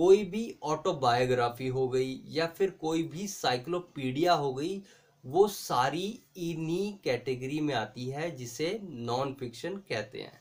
कोई भी ऑटोबायोग्राफी हो गई या फिर कोई भी साइक्लोपीडिया हो गई, वो सारी इन्हीं कैटेगरी में आती है जिसे नॉन फिक्शन कहते हैं।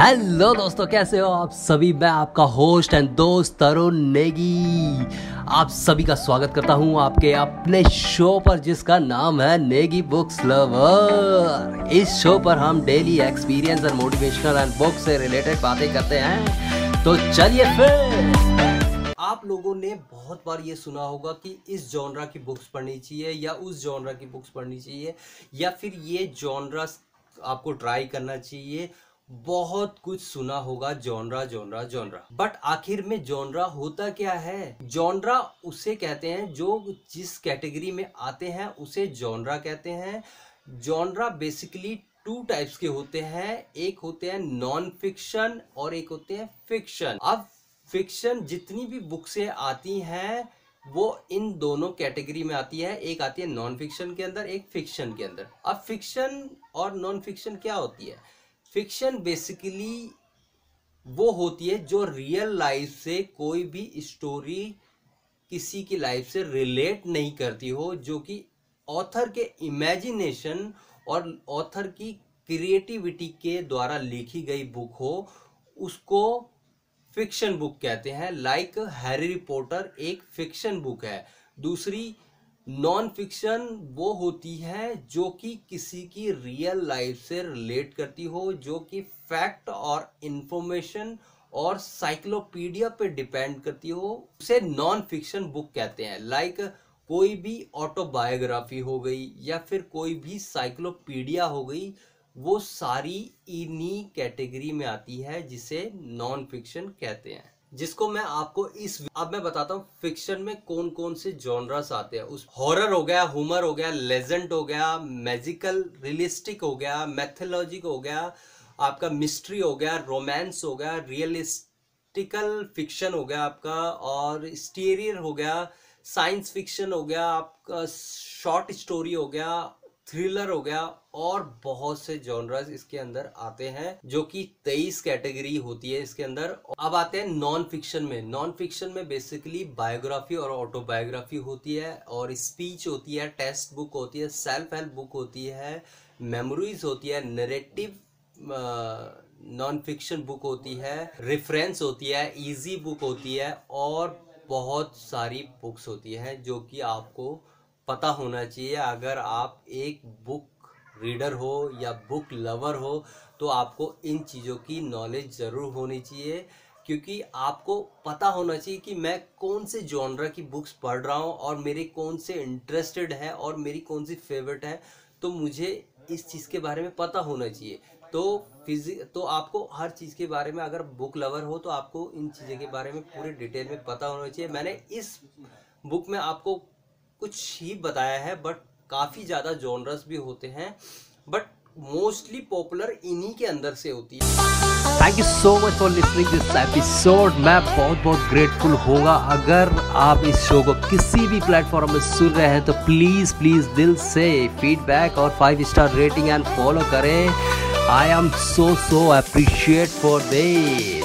हेलो दोस्तों, कैसे हो आप सभी? मैं आपका होस्ट एंड दोस्त तरुण नेगी। आप सभी का स्वागत करता हूँ आपके अपने शो पर, जिसका नाम है नेगी बुक्स लवर इस शो पर हम daily experience and motivational and book से रिलेटेड बातें करते हैं। तो चलिए फिर। आप लोगों ने बहुत बार ये सुना होगा कि इस जॉनरा की बुक्स पढ़नी चाहिए या उस जॉनरा की बुक्स पढ़नी चाहिए या फिर ये जॉनरा आपको ट्राई करना चाहिए। बहुत कुछ सुना होगा जॉनरा जॉनरा जॉनरा। बट आखिर में जॉनरा होता क्या है? जॉनरा उसे कहते हैं, जो जिस कैटेगरी में आते हैं उसे जॉनरा कहते हैं। जॉनरा बेसिकली टू टाइप्स के होते हैं। एक होते हैं नॉन फिक्शन और एक होते हैं फिक्शन अब फिक्शन जितनी भी बुक्सें आती हैं, वो इन दोनों कैटेगरी में आती है। एक आती है नॉन फिक्शन के अंदर, एक फिक्शन के अंदर। अब फिक्शन और नॉन फिक्शन क्या होती है? फिक्शन बेसिकली वो होती है जो रियल लाइफ से कोई भी स्टोरी किसी की लाइफ से रिलेट नहीं करती हो, जो कि ऑथर के इमेजिनेशन और ऑथर की क्रिएटिविटी के द्वारा लिखी गई बुक हो उसको फिक्शन बुक कहते हैं। लाइक हैरी रिपोर्टर एक फिक्शन बुक है। दूसरी नॉन फिक्शन वो होती है जो कि किसी की रियल लाइफ से रिलेट करती हो जो कि फैक्ट और इंफॉर्मेशन और साइक्लोपीडिया पे डिपेंड करती हो। उसे नॉन फिक्शन बुक कहते हैं। लाइक like, कोई भी ऑटोबायोग्राफी हो गई या फिर कोई भी साइक्लोपीडिया हो गई, वो सारी इन्हीं कैटेगरी में आती है जिसे नॉन फिक्शन कहते हैं। जिसको मैं आपको इस अब मैं बताता हूँ फिक्शन में कौन कौन से जॉनरस आते हैं। उस हॉरर हो गया हुमर हो गया लेजेंड हो गया मैजिकल रियलिस्टिक हो गया मैथोलॉजिक हो गया, आपका मिस्ट्री हो गया रोमांस हो गया रियलिस्टिकल फिक्शन हो गया आपका, और स्टीरियर हो गया साइंस फिक्शन हो गया, आपका शॉर्ट स्टोरी हो गया, थ्रिलर हो गया और बहुत से जॉनर्स इसके अंदर आते हैं जो कि तेईस कैटेगरी होती है इसके अंदर। अब आते हैं नॉन फिक्शन में। नॉन फिक्शन में बेसिकली बायोग्राफी और ऑटोबायोग्राफी होती है और स्पीच होती है टेक्स्ट बुक होती है सेल्फ हेल्प बुक होती है मेमोरीज होती है नरेटिव नॉन फिक्शन बुक होती है रेफरेंस होती है इजी बुक होती है और बहुत सारी बुक्स होती हैं जो कि आपको पता होना चाहिए। अगर आप एक बुक रीडर हो या बुक लवर हो तो आपको इन चीज़ों की नॉलेज ज़रूर होनी चाहिए, क्योंकि आपको पता होना चाहिए कि मैं कौन से जॉनरा की बुक्स पढ़ रहा हूँ और मेरे कौन से इंटरेस्टेड है और मेरी कौन सी फेवरेट है। तो मुझे इस चीज़ के बारे में पता होना चाहिए। तो फिजिक तो आपको हर चीज़ के बारे में अगर बुक लवर हो तो आपको इन चीज़ों के बारे में पूरे डिटेल में पता होना चाहिए। मैंने इस बुक में आपको कुछ ही बताया है, बट काफ़ी ज़्यादा जॉनरस भी होते हैं। बट मोस्टली पॉपुलर इन्हीं के अंदर से होती है। Thank you so much for listening this episode मैं बहुत बहुत ग्रेटफुल होगा। अगर आप इस शो को किसी भी प्लेटफॉर्म में सुन रहे हैं तो प्लीज़ प्लीज़ दिल से फीडबैक और five star rating and follow करें। I am so so appreciate for this